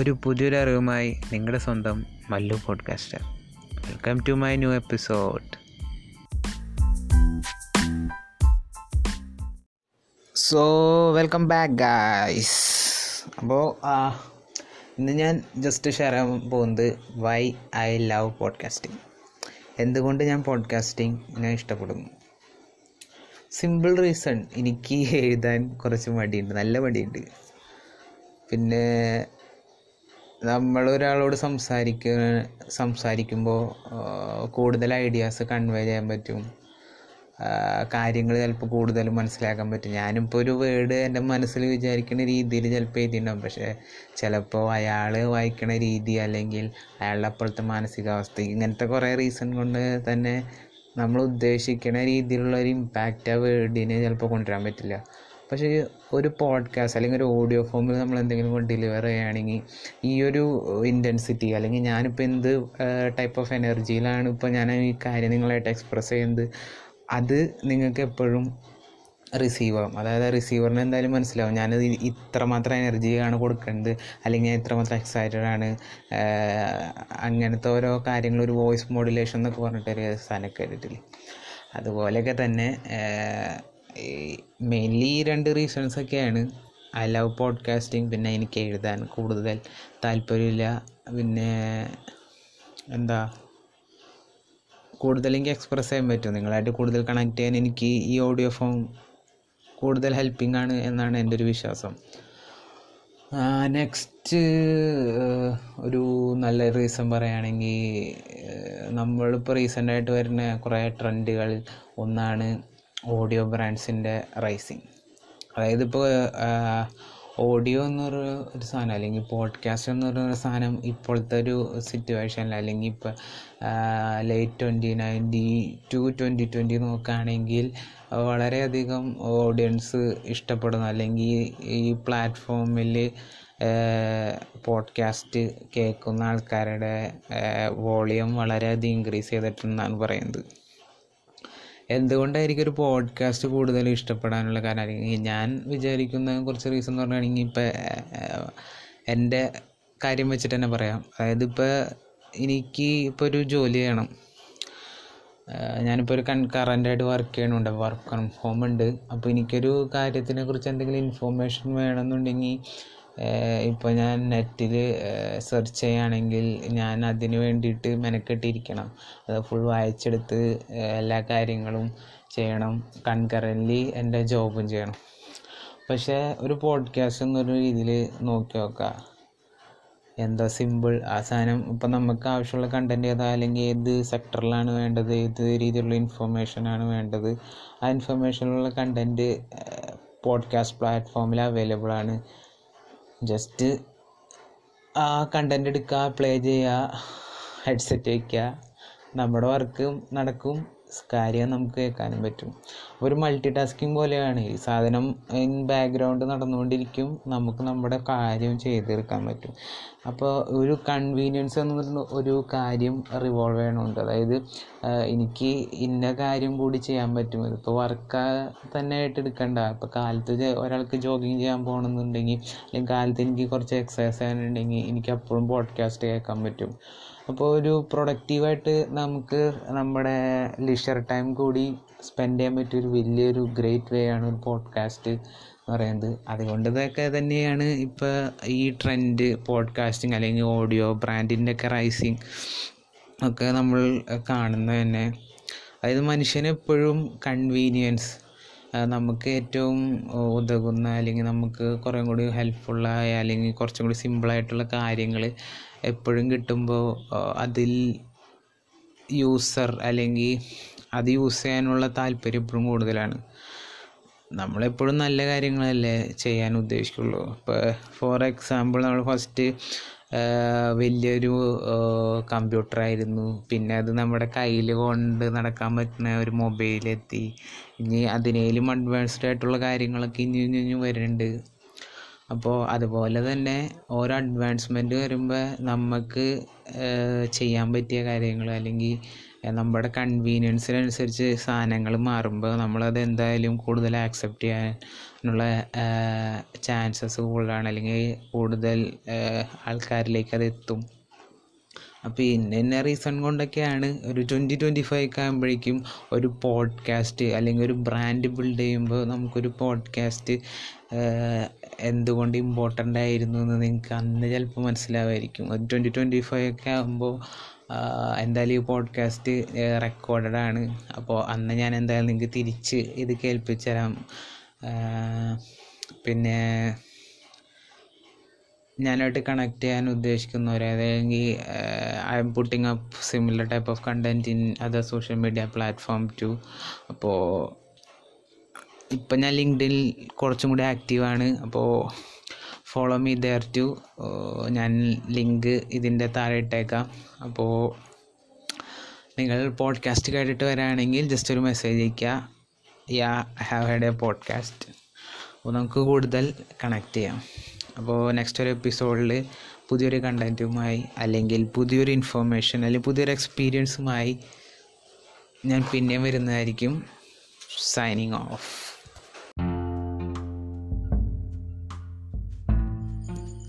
ഒരു പുതിയൊരു അറിവുമായി നിങ്ങളുടെ സ്വന്തം Mallu podcaster welcome to my new episode so welcome back guys അപ്പോൾ ഇന്ന് ഞാൻ ജസ്റ്റ് ഷെയർ ചെയ്യാൻ പോകുന്നത് വൈ ഐ ലവ് പോഡ്കാസ്റ്റിംഗ് എന്തുകൊണ്ട് ഞാൻ പോഡ്കാസ്റ്റിംഗ് ഞാൻ ഇഷ്ടപ്പെടുന്നു? സിമ്പിൾ റീസൺ എനിക്ക് എഴുതാൻ കുറച്ച് മടിയുണ്ട്. നല്ല മടിയുണ്ട്. പിന്നെ നമ്മൾ ഒരാളോട് സംസാരിക്ക സംസാരിക്കുമ്പോൾ കൂടുതൽ ഐഡിയാസ് കൺവേ ചെയ്യാൻ പറ്റും. കാര്യങ്ങൾ ചിലപ്പോൾ കൂടുതൽ മനസ്സിലാക്കാൻ പറ്റും. ഞാനിപ്പോൾ ഒരു വേർഡ് എന്റെ മനസ്സിൽ വിചാരിക്കുന്ന രീതിയിൽ ചിലപ്പോൾ എഴുതിയിട്ടുണ്ടാകും പക്ഷേ ചിലപ്പോൾ അയാൾ വായിക്കുന്ന രീതി അല്ലെങ്കിൽ അയാളുടെ അപ്പോഴത്തെ മാനസികാവസ്ഥ ഇങ്ങനത്തെ കുറേ റീസൺ കൊണ്ട് തന്നെ നമ്മൾ ഉദ്ദേശിക്കുന്ന രീതിയിലുള്ള ഒരു ഇമ്പാക്റ്റ് ആ വേർഡിന് ചിലപ്പോൾ കൊണ്ടുവരാൻ പറ്റില്ല. പക്ഷേ ഒരു പോഡ്കാസ്റ്റ് അല്ലെങ്കിൽ ഒരു ഓഡിയോ ഫോമിൽ നമ്മൾ എന്തെങ്കിലും ഡെലിവർ ചെയ്യുകയാണെങ്കിൽ ഈ ഒരു ഇന്റൻസിറ്റി അല്ലെങ്കിൽ ഞാനിപ്പോൾ എന്ത് ടൈപ്പ് ഓഫ് എനർജിയിലാണ് ഇപ്പോൾ ഞാൻ ഈ കാര്യം നിങ്ങളായിട്ട് എക്സ്പ്രസ് ചെയ്യുന്നത് അത് നിങ്ങൾക്ക് എപ്പോഴും റിസീവ് ആവും. അതായത് റിസീവറിന് എന്തായാലും മനസ്സിലാവും. ഞാനത് ഇത്രമാത്രം എനർജിയാണ് കൊടുക്കേണ്ടത് അല്ലെങ്കിൽ ഞാൻ ഇത്രമാത്രം എക്സൈറ്റഡ് ആണ്. അങ്ങനത്തെ ഓരോ കാര്യങ്ങൾ ഒരു വോയിസ് മോഡുലേഷൻ എന്നൊക്കെ പറഞ്ഞിട്ടൊരു സാധനം കേട്ടിട്ടില്ലേ? അതുപോലെയൊക്കെ തന്നെ മെയിൻലി ഈ രണ്ട് റീസൺസ് ഒക്കെയാണ്. ഐ ലവ് പോഡ്കാസ്റ്റിംഗ് പിന്നെ എനിക്ക് എഴുതാൻ കൂടുതൽ താല്പര്യമില്ല. പിന്നെ എന്താ കൂടുതൽ എനിക്ക് എക്സ്പ്രസ് ചെയ്യാൻ പറ്റും. നിങ്ങളായിട്ട് കൂടുതൽ കണക്ട് ചെയ്യാൻ എനിക്ക് ഈ ഓഡിയോ ഫോം കൂടുതൽ ഹെൽപ്പിംഗ് ആണ് എന്നാണ് എന്റെ ഒരു വിശ്വാസം. നെക്സ്റ്റ് ഒരു നല്ല റീസൺ പറയുകയാണെങ്കിൽ നമ്മളിപ്പോൾ റീസെന്റായിട്ട് വരുന്ന കുറേ ട്രെൻഡുകൾ ഒന്നാണ് ഓഡിയോ ബ്രാൻഡ്സിന്റെ റൈസിങ്. അതായത് ഇപ്പോൾ ഓഡിയോ എന്നൊരു ഒരു സാധനം അല്ലെങ്കിൽ പോഡ്കാസ്റ്റ് എന്ന് പറയുന്ന സാധനം ഇപ്പോഴത്തെ ഒരു സിറ്റുവേഷനിൽ അല്ലെങ്കിൽ ഇപ്പോൾ late twenty ninety to twenty twenty നോക്കുകയാണെങ്കിൽ വളരെയധികം ഓഡിയൻസ് ഇഷ്ടപ്പെടുന്നു അല്ലെങ്കിൽ ഈ പ്ലാറ്റ്ഫോമിൽ പോഡ്കാസ്റ്റ് കേൾക്കുന്ന ആൾക്കാരുടെ വോളിയം വളരെയധികം ഇൻക്രീസ് ചെയ്തിട്ടുണ്ടെന്നാണ് പറയുന്നത്. എന്തുകൊണ്ടായിരിക്കും ഒരു പോഡ്കാസ്റ്റ് കൂടുതൽ ഇഷ്ടപ്പെടാനുള്ള കാരണം? അല്ലെങ്കിൽ ഞാൻ വിചാരിക്കുന്ന കുറച്ച് റീസൺ എന്ന് പറയുകയാണെങ്കിൽ ഇപ്പം എന്റെ കാര്യം വെച്ചിട്ട് തന്നെ പറയാം. അതായത് ഇപ്പോൾ എനിക്ക് ഇപ്പോൾ ഒരു ജോലി ചെയ്യണം ഞാനിപ്പോൾ ഒരു കൺ കറന്റായിട്ട് വർക്ക് ചെയ്യണുണ്ട് വർക്ക് ഫ്രം ഹോം ഉണ്ട്. അപ്പോൾ എനിക്കൊരു കാര്യത്തിനെ കുറിച്ച് എന്തെങ്കിലും ഇൻഫോർമേഷൻ വേണമെന്നുണ്ടെങ്കിൽ ഇപ്പോൾ ഞാൻ നെറ്റിൽ സെർച്ച് ചെയ്യുകയാണെങ്കിൽ ഞാൻ അതിന് വേണ്ടിയിട്ട് മെനക്കെട്ടിരിക്കണം. അത് ഫുൾ വായിച്ചെടുത്ത് എല്ലാ കാര്യങ്ങളും ചെയ്യണം. കൺകറന്റ്ലി എന്റെ ജോബും ചെയ്യണം. പക്ഷേ ഒരു പോഡ്കാസ്റ്റ് എന്നൊരു രീതിയിൽ നോക്കി നോക്കുക എന്താ സിമ്പിൾ ആ സാധനം ഇപ്പം നമുക്ക് ആവശ്യമുള്ള കണ്ടന്റ് ഏതാ? അല്ലെങ്കിൽ ഏത് സെക്ടറിലാണ് വേണ്ടത്? ഏത് രീതിയിലുള്ള ഇൻഫർമേഷനാണ് വേണ്ടത്? ആ ഇൻഫർമേഷനിലുള്ള കണ്ടന്റ് പോഡ്കാസ്റ്റ് പ്ലാറ്റ്ഫോമിൽ അവൈലബിൾ ആണ്. ജസ്റ്റ് ആ കണ്ടന്റ് എടുക്കുക പ്ലേ ചെയ്യുക ഹെഡ്സെറ്റ് വയ്ക്കുക നമ്മുടെ വർക്കും നടക്കും കാര്യം നമുക്ക് കേൾക്കാനും പറ്റും. ഒരു മൾട്ടി ടാസ്കിങ് പോലെയാണ്. ഈ സാധനം ഇൻ ബാക്ക്ഗ്രൗണ്ട് നടന്നുകൊണ്ടിരിക്കും നമുക്ക് നമ്മുടെ കാര്യം ചെയ്തെടുക്കാൻ പറ്റും. അപ്പോൾ ഒരു കൺവീനിയൻസ് എന്ന് പറയുന്ന ഒരു കാര്യം റിവോൾവ് ചെയ്യണമുണ്ട് അതായത് എനിക്ക് ഇന്ന കാര്യം കൂടി ചെയ്യാൻ പറ്റും. ഇതിപ്പോൾ വർക്ക് തന്നെ ആയിട്ട് എടുക്കണ്ട. ഇപ്പോൾ കാലത്ത് ഒരാൾക്ക് ജോഗിങ് ചെയ്യാൻ പോകണമെന്നുണ്ടെങ്കിൽ അല്ലെങ്കിൽ കാലത്ത് എനിക്ക് കുറച്ച് എക്സസൈസ് ചെയ്യാനുണ്ടെങ്കിൽ എനിക്ക് അപ്പോഴും പോഡ്കാസ്റ്റ് കേൾക്കാൻ പറ്റും. അപ്പോൾ ഒരു പ്രൊഡക്റ്റീവായിട്ട് നമുക്ക് നമ്മുടെ ലിഷർ ടൈം കൂടി സ്പെൻഡ് ചെയ്യാൻ പറ്റിയ ഒരു വലിയൊരു ഗ്രേറ്റ് വേ ആണ് ഒരു പോഡ്കാസ്റ്റ് പറയുന്നത്. അതുകൊണ്ട് ഇതൊക്കെ തന്നെയാണ് ഇപ്പോൾ ഈ ട്രെൻഡ് പോഡ്കാസ്റ്റിംഗ് അല്ലെങ്കിൽ ഓഡിയോ ബ്രാൻഡിന്റെ ഒക്കെ റൈസിങ് ഒക്കെ നമ്മൾ കാണുന്നത് തന്നെ. അതായത് മനുഷ്യനെപ്പോഴും കൺവീനിയൻസ് നമുക്ക് ഏറ്റവും ഉതകുന്ന അല്ലെങ്കിൽ നമുക്ക് കുറേ കൂടി ഹെൽപ്ഫുള്ളായ അല്ലെങ്കിൽ കുറച്ചും കൂടി സിമ്പിളായിട്ടുള്ള കാര്യങ്ങൾ എപ്പോഴും കിട്ടുമ്പോൾ അതിൽ യൂസർ അല്ലെങ്കിൽ അത് യൂസ് ചെയ്യാനുള്ള താല്പര്യം എപ്പോഴും കൂടുതലാണ്. നമ്മളെപ്പോഴും നല്ല കാര്യങ്ങളല്ലേ ചെയ്യാൻ ഉദ്ദേശിക്കുള്ളൂ. ഇപ്പോൾ ഫോർ എക്സാമ്പിൾ നമ്മൾ ഫസ്റ്റ് വലിയൊരു കമ്പ്യൂട്ടറായിരുന്നു പിന്നെ അത് നമ്മുടെ കയ്യിൽ കൊണ്ട് നടക്കാൻ പറ്റുന്ന ഒരു മൊബൈലെത്തി ഇനി അതിനേലും അഡ്വാൻസ്ഡ് ആയിട്ടുള്ള കാര്യങ്ങളൊക്കെ ഇനി ഇനി വരുന്നുണ്ട്. അപ്പോൾ അതുപോലെ തന്നെ ഓരോ അഡ്വാൻസ്മെന്റ് വരുമ്പോൾ നമുക്ക് ചെയ്യാൻ പറ്റിയ കാര്യങ്ങൾ അല്ലെങ്കിൽ നമ്മുടെ കൺവീനിയൻസിനനുസരിച്ച് സാധനങ്ങൾ മാറുമ്പോൾ നമ്മളത് എന്തായാലും കൂടുതൽ ആക്സെപ്റ്റ് ചെയ്യാനുള്ള ചാൻസസ് കൂടുതലാണ്. അല്ലെങ്കിൽ കൂടുതൽ ആൾക്കാരിലേക്ക് അത് എത്തും അപ്പോൾ ഇന്ന ഇന്ന റീസൺ കൊണ്ടൊക്കെയാണ് ഒരു ട്വന്റി ട്വന്റി ഫൈവ് ഒക്കെ ആകുമ്പോഴേക്കും ഒരു പോഡ്കാസ്റ്റ് അല്ലെങ്കിൽ ഒരു ബ്രാൻഡ് ബിൽഡ് ചെയ്യുമ്പോൾ നമുക്കൊരു പോഡ്കാസ്റ്റ് എന്തുകൊണ്ട് ഇമ്പോർട്ടന്റ് ആയിരുന്നു എന്ന് നിങ്ങൾക്ക് അന്ന് ചിലപ്പോൾ മനസ്സിലാവുമായിരിക്കും ഒരു ട്വന്റി ട്വന്റി ഫൈവ് ഒക്കെ ആകുമ്പോൾ എന്തായാലും ഈ പോഡ്കാസ്റ്റ് റെക്കോർഡഡ് ആണ്. അപ്പോൾ അന്ന് ഞാൻ എന്തായാലും നിങ്ങൾക്ക് തിരിച്ച് ഇത് കേൾപ്പിച്ചു തരാം. പിന്നെ ഞാനായിട്ട് കണക്ട് ചെയ്യാൻ ഉദ്ദേശിക്കുന്നവർ അതായത് I m putting up similar type of content in other social media platform too അപ്പോൾ ഇപ്പം ഞാൻ ലിങ്ക്ഡിൽ കുറച്ചും കൂടി ആക്റ്റീവാണ് അപ്പോൾ ഫോളോ മീ ദെയർ ടു ഞാൻ ലിങ്ക് ഇതിന്റെ താഴെ ഇട്ടേക്കാം. അപ്പോൾ നിങ്ങൾ പോഡ്കാസ്റ്റ് കേട്ടിട്ട് വരാണെങ്കിൽ ജസ്റ്റ് ഒരു മെസ്സേജ് അയക്കുക yeah have had a podcast അപ്പോൾ നമുക്ക് കൂടുതൽ കണക്ട് ചെയ്യാം. അപ്പോൾ നെക്സ്റ്റ് ഒരു എപ്പിസോഡിൽ പുതിയൊരു കണ്ടന്റുമായി അല്ലെങ്കിൽ പുതിയൊരു ഇൻഫോർമേഷൻ അല്ലെങ്കിൽ പുതിയൊരു എക്സ്പീരിയൻസുമായി ഞാൻ പിന്നെയും വരുന്നതായിരിക്കും. Signing off